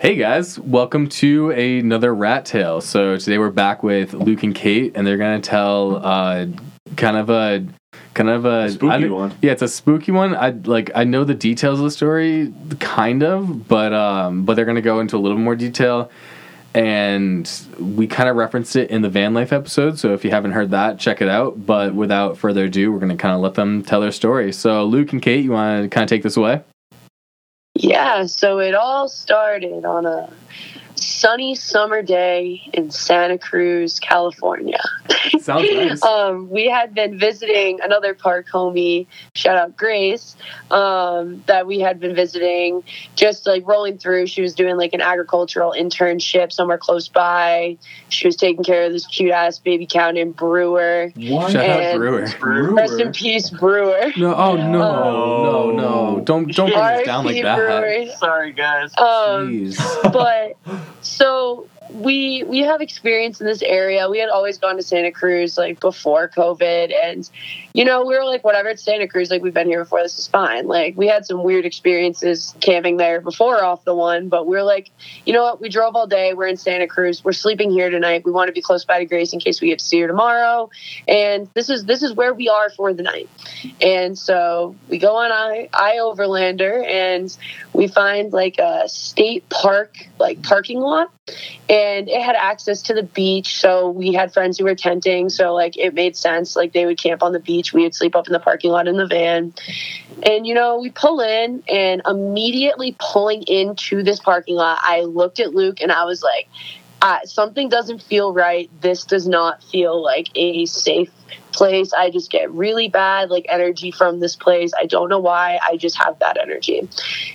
Hey guys, welcome to another Rat Tale. So today we're back with Luke and Kate, and they're gonna tell uh, kind of a kind of a, spooky I don't- one. Yeah, it's a spooky one. I like I know the details of the story, kind of, but um, but they're gonna go into a little more detail. And we kind of referenced it in the van life episode, so if you haven't heard that, check it out. But without further ado, we're gonna kind of let them tell their story. So Luke and Kate, you want to kind of take this away? Yeah, so it all started on a sunny summer day in Santa Cruz, California. Sounds nice. um, we had been visiting another park homie, shout out Grace, um, that we had been visiting, just like rolling through. She was doing like an agricultural internship somewhere close by. She was taking care of this cute ass baby cow named Brewer. What? Shout out and- Brewer. Rest in peace, Brewer. No, oh Yeah. no, no, no! Don't don't bring us down like R.I.P. that. Brewer. Sorry, guys. Um, Jeez. but so we we have experience in this area. We had always gone to Santa Cruz like before COVID, and you know we were like, whatever, it's Santa Cruz. Like we've been here before. This is fine. Like we had some weird experiences camping there before off the one, but we are like, you know what? We drove all day. We're in Santa Cruz. We're sleeping here tonight. We want to be close by to Grace in case we get to see her tomorrow. And this is this is where we are for the night. And so we go on I iOverlander and we find like a state park like parking lot and it had access to the beach so we had friends who were tenting so like it made sense like they would camp on the beach we would sleep up in the parking lot in the van. And you know we pull in and immediately pulling into this parking lot i looked at luke and i was like uh, something doesn't feel right. This does not feel like a safe place. I just get really bad like energy from this place. I don't know why. I just have bad energy.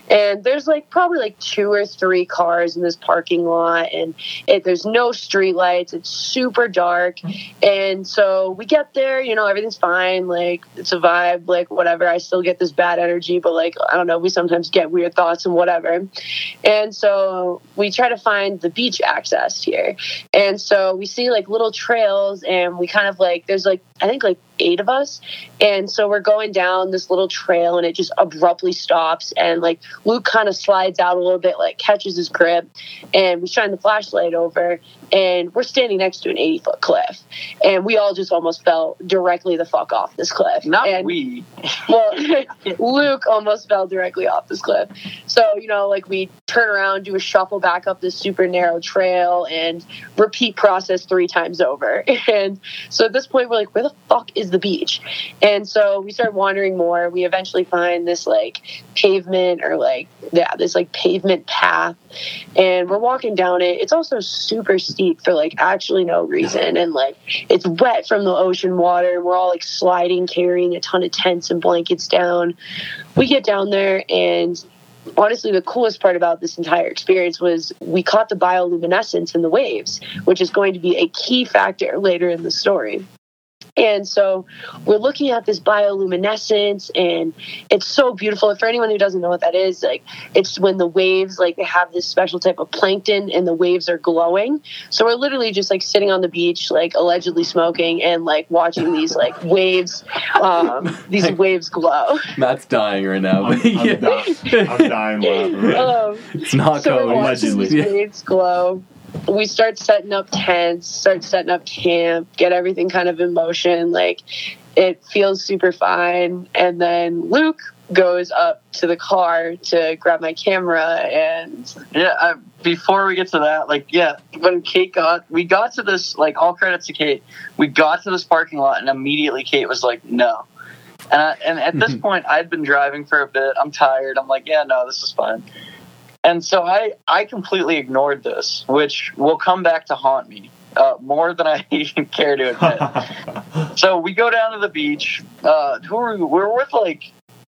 And there's like probably like two or three cars in this parking lot and it, there's no street lights. It's super dark. And so we get there you know everything's fine. Like it's a vibe like whatever. I still get this bad energy but like i don't know. We sometimes get weird thoughts and whatever. And so we try to find the beach access here. And so we see like little trails and we kind of like there's like i think like eight of us and so we're going down this little trail and it just abruptly stops and like luke kind of slides out a little bit like catches his grip and we shine the flashlight over and we're standing next to an 80 foot cliff and we all just almost fell directly the fuck off this cliff Not and we. well, Luke almost fell directly off this cliff. So, you know, like we turn around, do a shuffle back up this super narrow trail and repeat process three times over. And so at this point, we're like, where the fuck is the beach? And so we start wandering more. We eventually find this like pavement or like, yeah, this like pavement path. And we're walking down it. It's also super steep for like actually no reason. And like it's wet from the ocean water. We're all like sliding, carrying a ton of tents and blankets down. We get down there, and honestly, the coolest part about this entire experience was we caught the bioluminescence in the waves, which is going to be a key factor later in the story. And so we're looking at this bioluminescence, and it's so beautiful. For anyone who doesn't know what that is, like it's when the waves, like they have this special type of plankton, and the waves are glowing. So we're literally just like sitting on the beach, like allegedly smoking, and like watching these like waves, um, these waves glow. Matt's dying right now. I'm, but I'm, yeah. dying. I'm dying laughing. Um, It's not so we're these waves glow. We start setting up tents, start setting up camp, get everything kind of in motion. Like it feels super fine. And then Luke goes up to the car to grab my camera and Yeah, I, before we get to that, like, yeah, when Kate got, we got to this, like, all credits to Kate. We got to this parking lot, and immediately Kate was like, no. And, I, and at this mm-hmm. point, I'd been driving for a bit. I'm tired. I'm like, yeah, no, this is fine. And so I, I completely ignored this, which will come back to haunt me uh, more than I even care to admit. So we go down to the beach. Uh, who are we? We're with like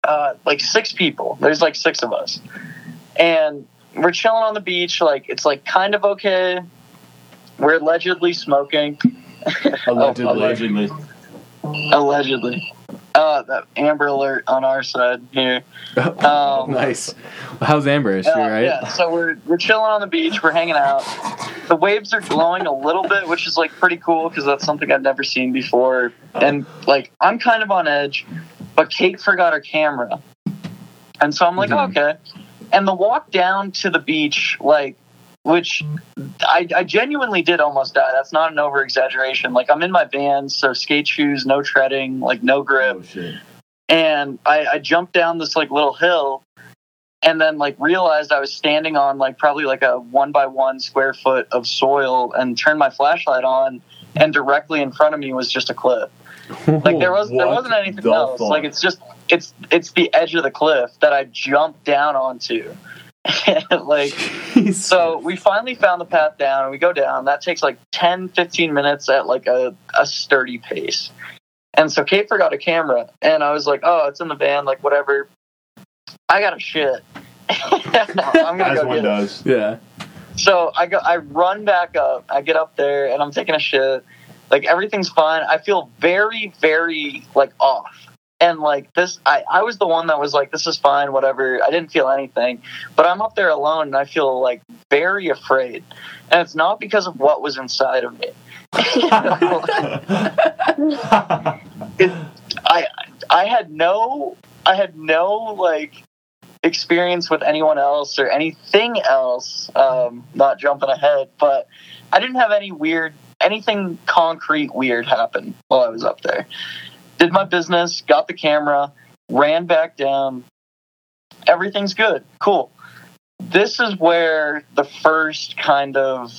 uh, like six people. There's like six of us, and we're chilling on the beach. Like it's like kind of okay. We're allegedly smoking. Allegedly. Allegedly. Allegedly. Uh, that Amber Alert on our side here. Um, nice. How's Amber? Is she Uh, right? Yeah, so we're we're chilling on the beach, we're hanging out. The waves are glowing a little bit, which is like pretty cool because that's something I've never seen before. And like I'm kind of on edge, but Kate forgot her camera, and so I'm like, Mhm. okay. And the walk down to the beach, like, which I, I genuinely did almost die. That's not an over exaggeration. Like, I'm in my vans, so skate shoes, no treading, like, no grip. Oh. And I, I jumped down this, like, little hill and then, like, realized I was standing on, like, probably like a one by one square foot of soil and turned my flashlight on. And directly in front of me was just a cliff. Like there was there wasn't anything else. fuck? Like it's just it's it's the edge of the cliff that I jumped down onto. like so we finally found the path down and we go down. That takes like 10 15 minutes at like a, a sturdy pace. And so Kate forgot a camera and I was like, "Oh, it's in the van, like whatever. I got a shit." I'm going to As go one get it. does. yeah. So I go, I run back up. I get up there and I'm taking a shit. Like everything's fine. I feel very, very like off. And like this, I, I was the one that was like, this is fine, whatever. I didn't feel anything. But I'm up there alone and I feel like very afraid. And it's not because of what was inside of me. I I had no I had no like experience with anyone else or anything else. Um, not jumping ahead, but I didn't have any weird anything concrete weird happen while I was up there. Did my business, got the camera, ran back down. Everything's good, cool. This is where the first kind of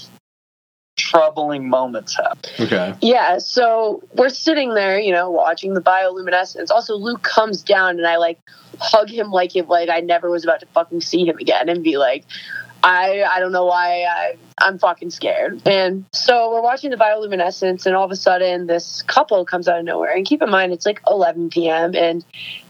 troubling moments happen. Okay. Yeah, so we're sitting there, you know, watching the bioluminescence. Also, Luke comes down and I like hug him like if like I never was about to fucking see him again and be like, I I don't know why I I'm fucking scared. And so we're watching the bioluminescence and all of a sudden this couple comes out of nowhere. And keep in mind it's like 11 p.m. and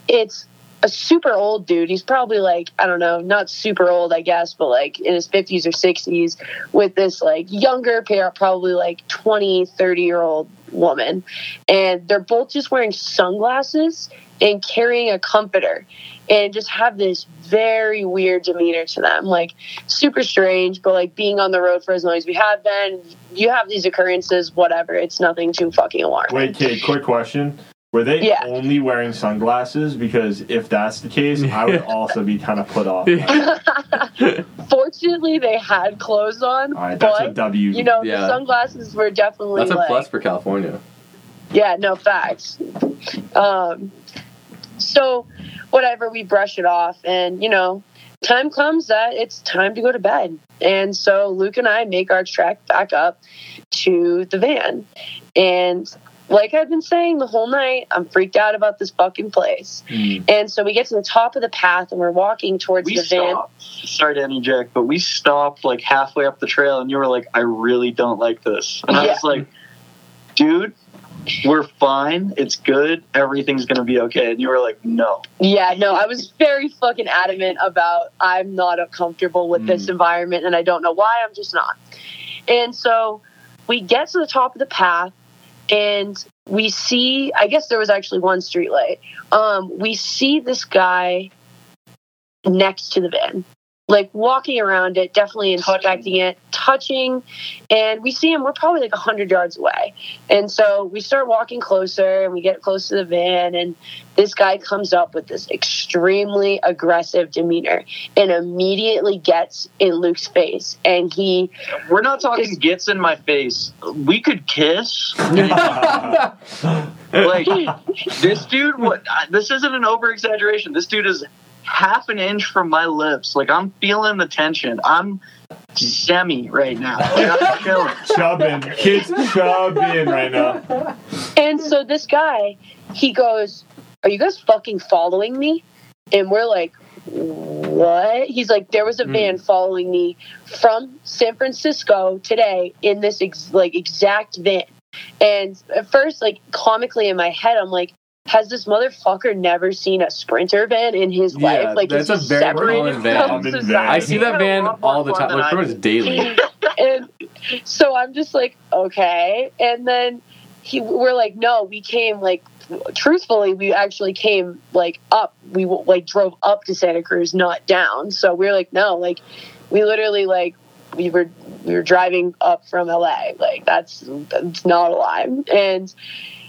it's a super old dude. He's probably like, I don't know, not super old, I guess, but like in his 50s or 60s with this like younger pair, probably like 20, 30 year old woman. And they're both just wearing sunglasses and carrying a comforter and just have this very weird demeanor to them. Like super strange, but like being on the road for as long as we have been, you have these occurrences, whatever. It's nothing too fucking alarming. Wait, Kate, quick question. Were they Yeah. only wearing sunglasses? Because if that's the case, I would also be kind of put off. Fortunately, they had clothes on, All right, that's a but W. you know, Yeah. the sunglasses were definitely That's a like, plus for California. Yeah, no facts. Um, so, whatever, we brush it off, and you know, time comes that it's time to go to bed. And so Luke and I make our trek back up to the van. And like I've been saying the whole night, I'm freaked out about this fucking place. Mm. And so we get to the top of the path and we're walking towards we the van. Sorry to interject, but we stopped like halfway up the trail, and you were like, "I really don't like this," and I Yeah. was like, "Dude, we're fine. It's good. Everything's gonna be okay." And you were like, "No." Yeah, no, I was very fucking adamant about I'm not comfortable with this environment and I don't know why, I'm just not. And so we get to the top of the path and we see I guess there was actually one street light. Um, we see this guy next to the van. Like walking around it, definitely inspecting it, touching, and we see him. We're probably like hundred yards away, and so we start walking closer, and we get close to the van, and this guy comes up with this extremely aggressive demeanor and immediately gets in Luke's face. And he, We're not talking gets in my face. We could kiss. like this dude. What? This isn't an over exaggeration. This dude is half an inch from my lips. Like I'm feeling the tension. I'm semi right now. Like, chilling. chubbing. Kids chubbing right now. and so this guy, he goes, Are you guys fucking following me? And we're like, What? He's like, There was a hmm. van following me from San Francisco today in this ex- like exact van. And at first, like comically in my head, I'm like, has this motherfucker never seen a sprinter van in his Yeah, life? Like, that's is a very separated common van. Van. I see that van all the time, than like I pretty much daily. and so I'm just like, okay. And then he, we're like, no, we came like, truthfully, we actually came like up. We like drove up to Santa Cruz, not down. So we are like, no, like we literally like we were we were driving up from LA. Like that's that's not a lie. And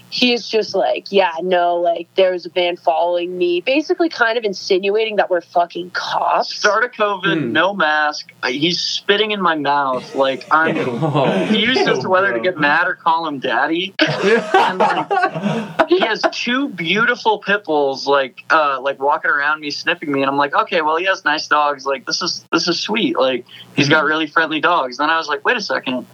he's just like, yeah, no, like there was a van following me, basically kind of insinuating that we're fucking cops. Start of COVID, Hmm. no mask. Uh, He's spitting in my mouth. Like I'm. Oh. He used this to whether to get mad or call him daddy. And like, he has two beautiful pit bulls, like uh, like walking around me, sniffing me, and I'm like, okay, well, he has nice dogs. Like this is this is sweet. Like he's got really friendly dogs. Then I was like, wait a second,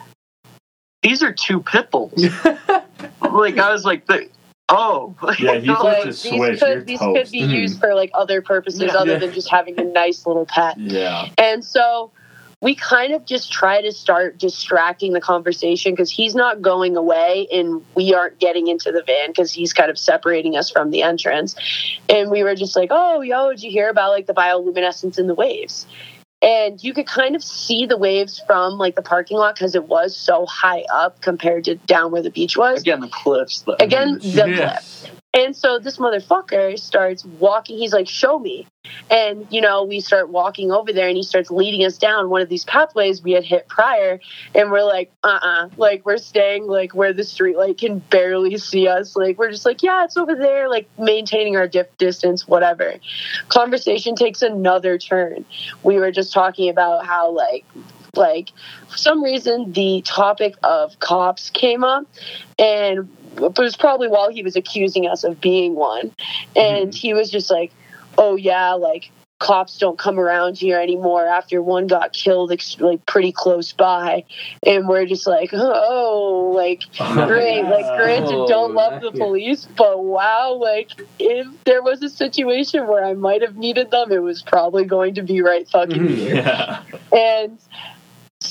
these are two pit bulls. like I was like, the, oh, Yeah, he Like, flipped these switch. You're could these could be used for like other purposes Yeah. other Yeah. than just having a nice little pet. Yeah. And so we kind of just try to start distracting the conversation because he's not going away and we aren't getting into the van because he's kind of separating us from the entrance. And we were just like, oh, yo, did you hear about like the bioluminescence in the waves? And you could kind of see the waves from like the parking lot because it was so high up compared to down where the beach was. again the cliffs. Though. Again, the Yeah. cliff. And so this motherfucker starts walking. He's like, "Show me." And you know, we start walking over there, and he starts leading us down one of these pathways we had hit prior. And we're like, "Uh, uh like we're staying like where the street light can barely see us. Like we're just like, yeah, it's over there. Like maintaining our distance, whatever." Conversation takes another turn. We were just talking about how like like for some reason the topic of cops came up and it was probably while he was accusing us of being one. And he was just like oh yeah like cops don't come around here anymore after one got killed ex- like pretty close by. And we're just like oh like great. Like granted Oh, don't love the police but wow like if there was a situation where i might have needed them it was probably going to be right fucking Mhm. here. Yeah. and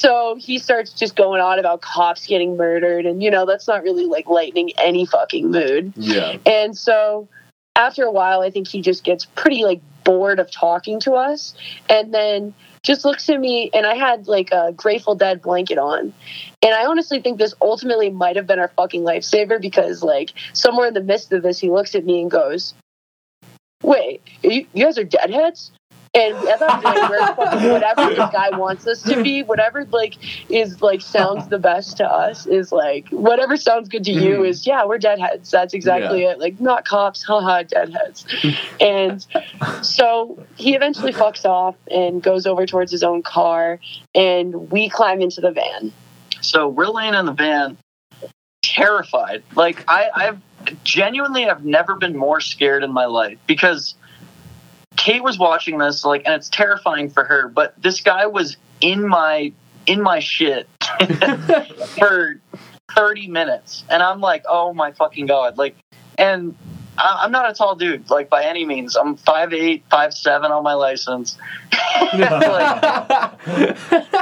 so he starts just going on about cops getting murdered and you know that's not really like lightening any fucking mood. Yeah. and so after a while i think he just gets pretty like bored of talking to us and then just looks at me and i had like a grateful dead blanket on. And i honestly think this ultimately might have been our fucking lifesaver because like somewhere in the midst of this he looks at me and goes wait you, you guys are deadheads and at that point, we're fucking whatever this guy wants us to be, whatever like is like sounds the best to us is like whatever sounds good to you Mhm. is yeah, we're deadheads. That's exactly it. Like not cops, haha, deadheads. and so he eventually fucks off and goes over towards his own car, and we climb into the van. So we're laying in the van, terrified. Like I, I've genuinely, I've never been more scared in my life because Kate was watching this, like, and it's terrifying for her. But this guy was in my in my shit for thirty minutes, and I'm like, oh my fucking god, like, and. I- I'm not a tall dude, like by any means. I'm five eight, five seven on my license. Like,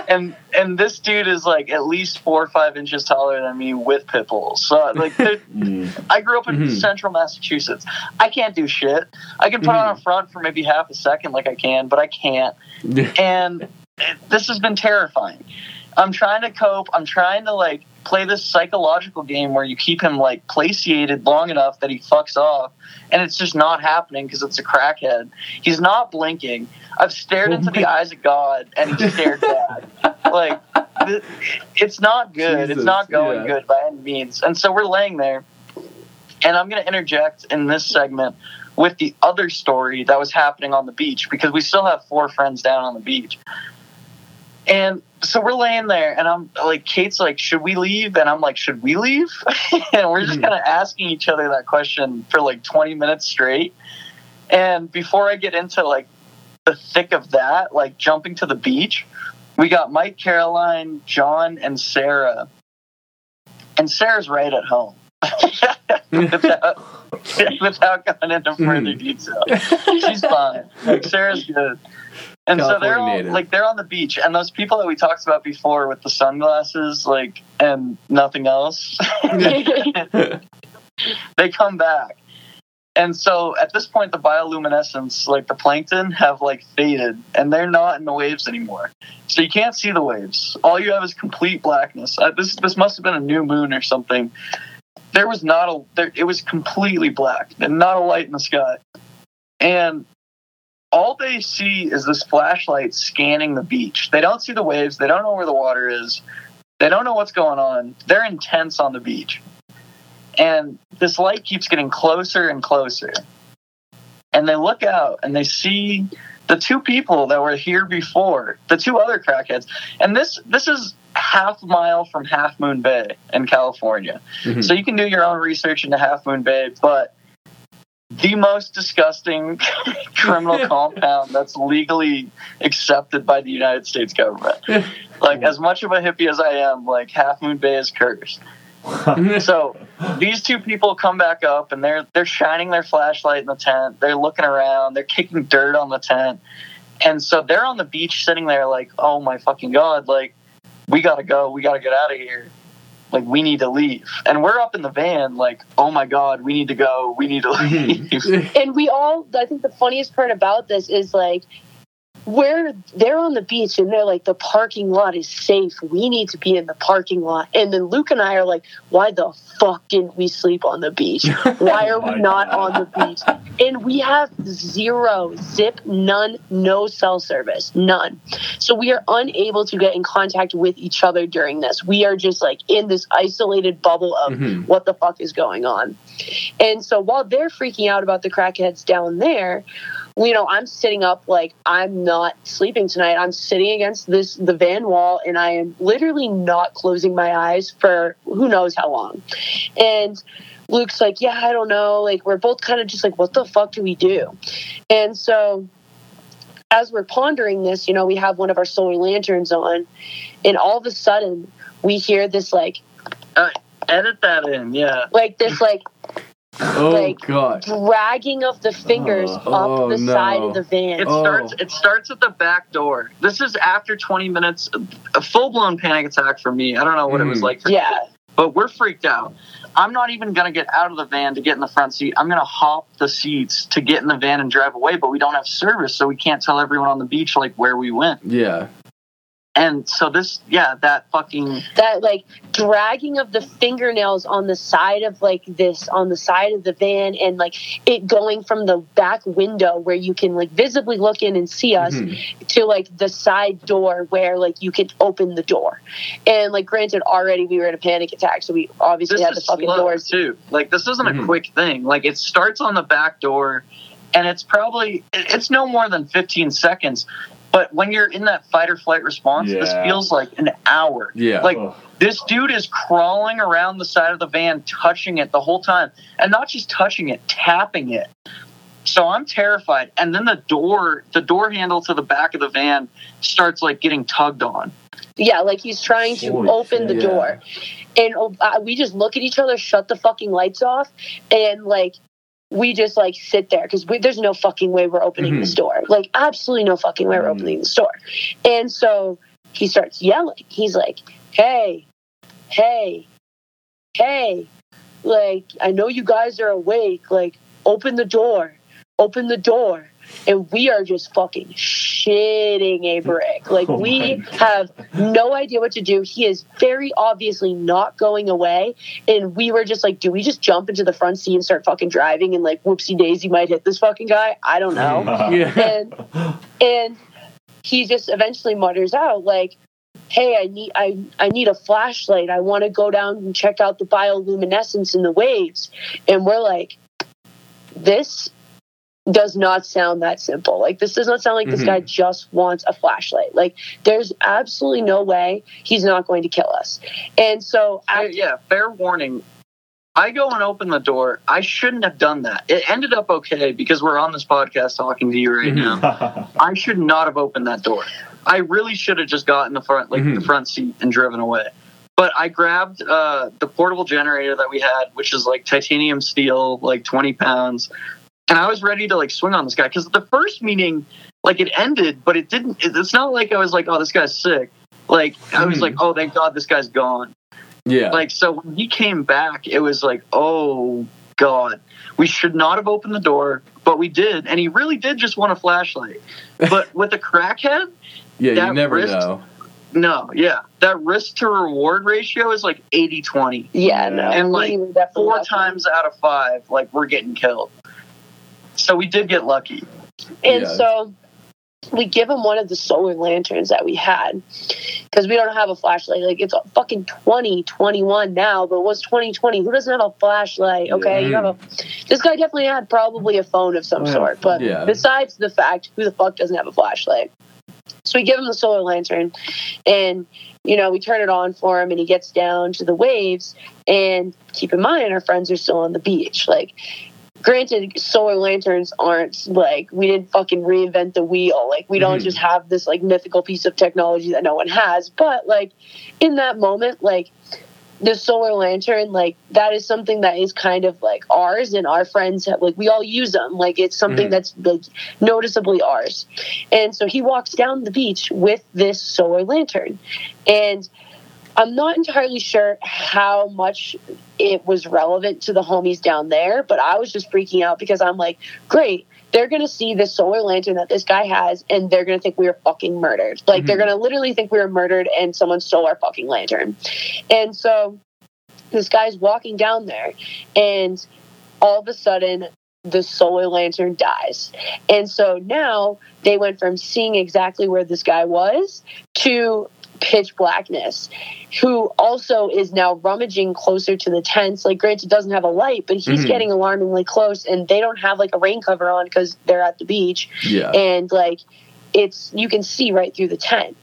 and and this dude is like at least four or five inches taller than me with pit bulls. So like, Mm. I grew up in Mhm. central Massachusetts. I can't do shit. I can put on a front for maybe half a second, like I can, but I can't. And it- this has been terrifying. I'm trying to cope. I'm trying to like play this psychological game where you keep him like placiated long enough that he fucks off, and it's just not happening because it's a crackhead. He's not blinking. I've stared into the eyes of God, and he stared back. like th- it's not good. Jesus, it's not going yeah. good by any means. And so we're laying there, and I'm going to interject in this segment with the other story that was happening on the beach because we still have four friends down on the beach. And so we're laying there, and I'm like, Kate's like, should we leave? And I'm like, should we leave? and we're just Mhm. kind of asking each other that question for like 20 minutes straight. And before I get into like the thick of that, like jumping to the beach, we got Mike, Caroline, John, and Sarah. And Sarah's right at home. without, without going into further Mhm. detail. She's fine. Like Sarah's good. And so they're all, native. like they're on the beach, and those people that we talked about before with the sunglasses, like and nothing else, they come back. And so at this point, the bioluminescence, like the plankton, have like faded, and they're not in the waves anymore. So you can't see the waves. All you have is complete blackness. Uh, this this must have been a new moon or something. There was not a. There, it was completely black and not a light in the sky. And all they see is this flashlight scanning the beach. They don't see the waves. They don't know where the water is. They don't know what's going on. They're intense on the beach. and this light keeps getting closer and closer. And they look out and they see the two people that were here before, the two other crackheads. And this this is half mile from Half Moon Bay in California. Mhm. So you can do your own research into Half Moon Bay, but the most disgusting criminal compound that's legally accepted by the United States government. Like as much of a hippie as I am, like Half Moon Bay is cursed. So these two people come back up and they're they're shining their flashlight in the tent. They're looking around. They're kicking dirt on the tent. And so they're on the beach sitting there like, "Oh my fucking god, like we got to go. We got to get out of here. Like we need to leave." And we're up in the van like, "Oh my god, we need to go. We need to mm-hmm. leave." and we all i think the funniest part about this is like we're they're on the beach and they're like the parking lot is safe. We need to be in the parking lot. And then luke and i are like why the fuck didn't we sleep on the beach? Why are we not on the beach? And we have zero zip none no cell service none. So we are unable to get in contact with each other during this. We are just like in this isolated bubble of Mhm. what the fuck is going on. And so while they're freaking out about the crackheads down there, you know, I'm sitting up like I'm not sleeping tonight. I'm sitting against this the van wall and I am literally not closing my eyes for who knows how long. And Luke's like, "Yeah, I don't know." Like we're both kind of just like, "What the fuck do we do?" And so as we're pondering this, you know, we have one of our solar lanterns on and all of a sudden we hear this like uh, Edit that in, yeah. like this like oh Like- god. dragging of the fingers Oh. up Oh, the no. side of the van. It Oh. starts. It starts at the back door. This is after 20 minutes, a full blown panic attack for me. I don't know what it was Mhm. like for yeah, but we're freaked out. I'm not even gonna get out of the van to get in the front seat. I'm gonna hop the seats to get in the van and drive away. But we don't have service, so we can't tell everyone on the beach like where we went. Yeah. And so this, yeah, that fucking that like dragging of the fingernails on the side of like this on the side of the van, and like it going from the back window where you can like visibly look in and see us Mhm. to like the side door where like you can open the door. And like granted, already we were in a panic attack, so we obviously this had the fucking doors. too. Like this isn't Mhm. a quick thing. Like it starts on the back door, and it's probably it's no more than 15 seconds. But when you're in that fight or flight response, this feels like an hour. Yeah. Like Ugh. this dude is crawling around the side of the van, touching it the whole time, and not just touching it, tapping it. So I'm terrified. And then the door, the door handle to the back of the van starts like getting tugged on. Yeah, like he's trying to Holy open the shit. Yeah. door. And uh, we just look at each other, shut the fucking lights off, and like we just like sit there because there's no fucking way we're opening Mhm. this door. Like absolutely no fucking way we're Mhm. opening the store. And so he starts yelling. He's like, "Hey, hey, hey! Like I know you guys are awake. Like open the door, open the door." And we are just fucking shitting a brick. Like Oh we have no idea what to do. He is very obviously not going away. And we were just like, do we just jump into the front seat and start fucking driving and like whoopsie daisy might hit this fucking guy? I don't know. Yeah. and and he just eventually mutters out like, Hey, I need I, I need a flashlight. I want to go down and check out the bioluminescence in the waves. And we're like, this does not sound that simple. Like this does not sound like this Mhm. guy just wants a flashlight. Like there's absolutely no way he's not going to kill us. And so I, after, yeah, fair warning. I go and open the door. I shouldn't have done that. It ended up okay because we're on this podcast talking to you right now. I should not have opened that door. I really should have just gotten in the front, like the Mhm. front seat, and driven away. But I grabbed uh, the portable generator that we had, which is like titanium steel, like twenty pounds, and I was ready to like swing on this guy because the first meeting, like it ended, but it didn't. It's not like I was like, oh, this guy's sick. Like I was like, hmm. oh, thank God, this guy's gone. Yeah. Like so when he came back, it was like, oh god, we should not have opened the door, but we did, and he really did just want a flashlight. But with a crackhead, yeah, you that never wrist- know. no, yeah, that risk to reward ratio is like 80-20. yeah, no. And, like, we were definitely Four times out of five, like we're getting killed. So we did get lucky. And Yeah. so we give him one of the solar lanterns that we had. because we don't have a flashlight. Like it's fucking 2021 now, but it was 2020. Who doesn't have a flashlight? Okay, Yeah. you have a. This guy definitely had probably a phone of some sort, but Yeah. besides the fact, who the fuck doesn't have a flashlight? So we give him the solar lantern, and you know we turn it on for him, and he gets down to the waves. And keep in mind, our friends are still on the beach. Like, granted, solar lanterns aren't like we didn't fucking reinvent the wheel. Like, we don't Mhm. just have this like mythical piece of technology that no one has. But like in that moment, like the solar lantern, like that is something that is kind of like ours, and our friends have like we all use them. Like it's something Mhm. that's like noticeably ours. And so he walks down the beach with this solar lantern, and I'm not entirely sure how much it was relevant to the homies down there, but I was just freaking out because I'm like, great, they're gonna see this solar lantern that this guy has, and they're gonna think we were fucking murdered. Like they're Mhm. gonna literally think we were murdered and someone stole our fucking lantern. And so this guy's walking down there, and all of a sudden the solar lantern dies. And so now they went from seeing exactly where this guy was to pitch blackness who also is now rummaging closer to the tents like granted doesn't have a light but he's Mhm. getting alarmingly close and they don't have like a rain cover on because they're at the beach Yeah. and like it's you can see right through the tent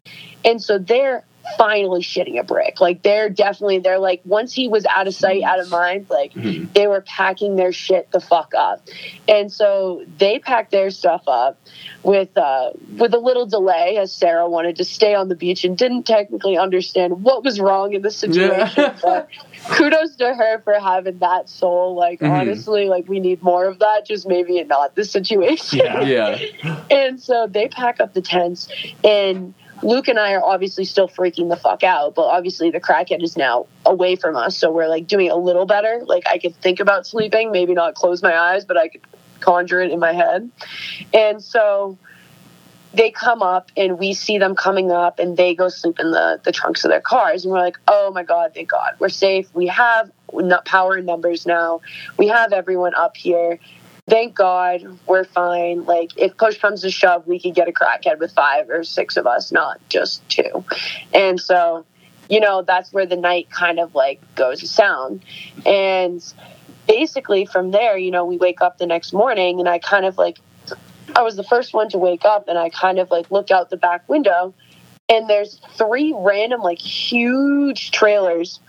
and so they're finally shitting a brick like they're definitely they're like once he was out of sight out of mind like Mhm. they were packing their shit the fuck up and so they packed their stuff up with uh with a little delay as sarah wanted to stay on the beach and didn't technically understand what was wrong in the situation Yeah. but kudos to her for having that soul like Mhm. honestly like we need more of that just maybe not the situation Yeah. Yeah. and so they pack up the tents, and Luke and I are obviously still freaking the fuck out, but obviously the crackhead is now away from us, so we're like doing a little better. Like I could think about sleeping, maybe not close my eyes, but I could conjure it in my head. And so they come up and we see them coming up and they go sleep in the, the trunks of their cars and we're like oh my god thank god we're safe we have power in numbers now we have everyone up here thank God we're fine. Like if push comes to shove, we could get a crackhead with five or six of us, not just two. And so, you know, that's where the night kind of like goes to sound. And basically from there, you know, we wake up the next morning and I kind of like I was the first one to wake up and I kind of like look out the back window and there's three random like huge trailers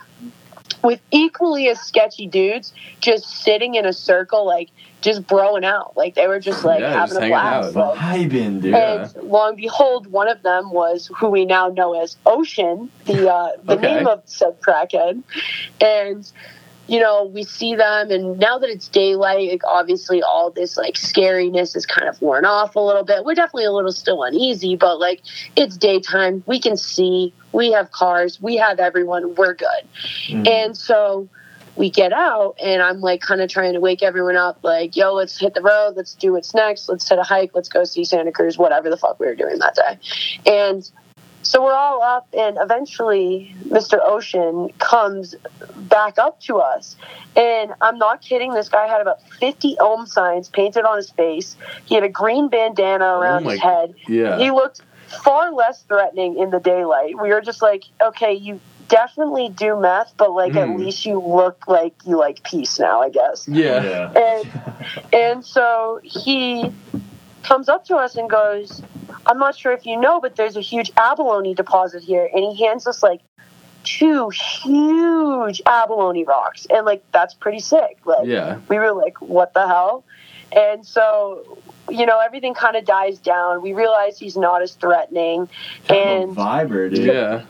with equally as sketchy dudes just sitting in a circle like just broing out like they were just like Yeah, having just a blast out. like, Vibing, dude. Yeah. and long behold, one of them was who we now know as Ocean, the uh, the Okay. name of said crackhead. And you know, we see them, and now that it's daylight, like obviously all this like scariness is kind of worn off a little bit. We're definitely a little still uneasy, but like it's daytime, we can see, we have cars, we have everyone, we're good. Mm. And so we get out, and I'm like kind of trying to wake everyone up, like, yo, let's hit the road, let's do what's next, let's hit a hike, let's go see Santa Cruz, whatever the fuck we were doing that day. And so we're all up, and eventually Mr. Ocean comes back up to us. And I'm not kidding, this guy had about 50 ohm signs painted on his face. He had a green bandana around my his head. Yeah. He looked far less threatening in the daylight. We were just like, okay, you definitely do meth, but like Mhm. at least you look like you like peace now, I guess. Yeah. yeah. And and so he comes up to us and goes, I'm not sure if you know, but there's a huge abalone deposit here. And he hands us like two huge abalone rocks. And like, that's pretty sick. Like, Yeah. we were like, what the hell? And so, you know, everything kind of dies down. We realize he's not as threatening. Kind And of viber, dude. Yeah.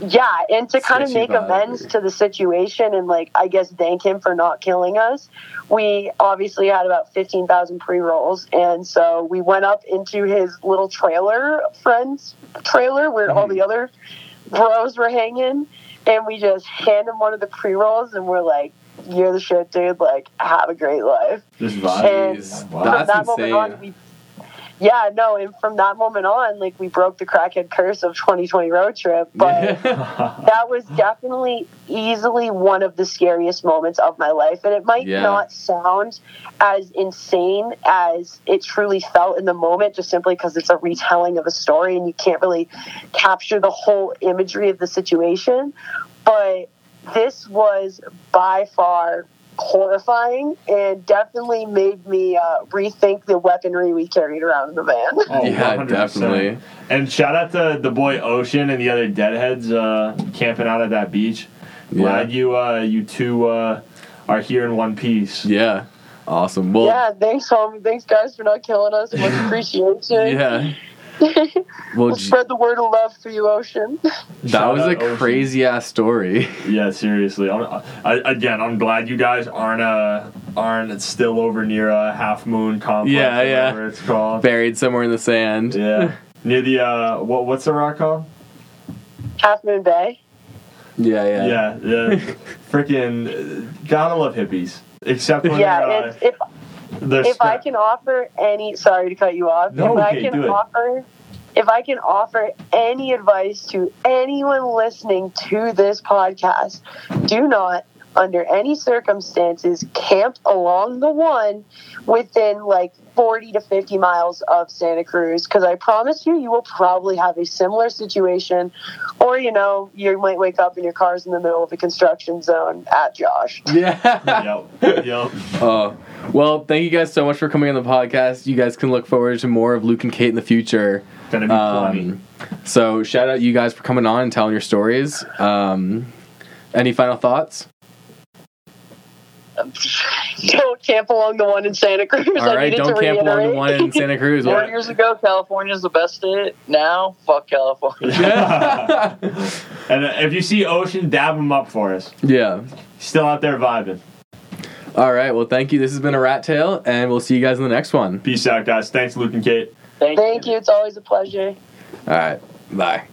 Yeah, and to kind of make vibe. amends to the situation and like I guess thank him for not killing us, we obviously had about fifteen thousand pre rolls, and so we went up into his little trailer, friends trailer, where all the mm-hmm. other bros were hanging, and we just hand him one of the pre rolls, and we're like, "You're the shit, dude! Like, have a great life." Just vibe. And from Wow. That's that moment insane. on, we yeah, no, and from that moment on, like we broke the crackhead curse of 2020 road trip. But that was definitely easily one of the scariest moments of my life. And it might Yeah. not sound as insane as it truly felt in the moment, just simply because it's a retelling of a story and you can't really capture the whole imagery of the situation. But this was by far horrifying and definitely made me uh, rethink the weaponry we carried around in the van. Oh, Yeah, 100%. definitely. And shout out to the boy Ocean and the other deadheads uh, camping out at that beach. Glad you uh, you two uh, are here in one piece. Yeah. Awesome. Well, yeah, thanks, homie. Thanks, guys, for not killing us. Much appreciation. yeah. Well, We'll spread the word of love for you, Ocean. that Shout was a Ocean. crazy ass story. Yeah, seriously. I'm, I, again, I'm glad you guys aren't uh, aren't still over near a Half Moon complex. Yeah, or yeah. Whatever it's called. Buried somewhere in the sand. Yeah, near the uh, what what's the rock called? Half Moon Bay. Yeah, yeah. Yeah, yeah. Freaking gotta love hippies. Except when Yeah, they're, uh, if, if they're if I can offer any, sorry to cut you off. No, if I can offer, if I can offer any advice to anyone listening to this podcast, do not, under any circumstances, camp along the one within like 40 to 50 miles of Santa Cruz, because I promise you, you will probably have a similar situation, or you know, you might wake up and your car's in the middle of a construction zone at Josh. Yeah. Yep, yep. Oh, well, thank you guys so much for coming on the podcast. You guys can look forward to more of Luke and Kate in the future. Gonna be plenty. Um, so, shout out you guys for coming on and telling your stories. Um, any final thoughts? Don't camp along the one in Santa Cruz. All I right, don't to camp along the reiterate. one in Santa Cruz. Four years ago, California's the best state. Now, fuck California. and uh, if you see Ocean, dab him up for us. yeah. Still out there vibing. All right. Well, thank you. This has been a Rat Tail, and we'll see you guys in the next one. Peace out, guys. Thanks, Luke and Kate. Thank, Thank you. It's always a pleasure. All right. Bye.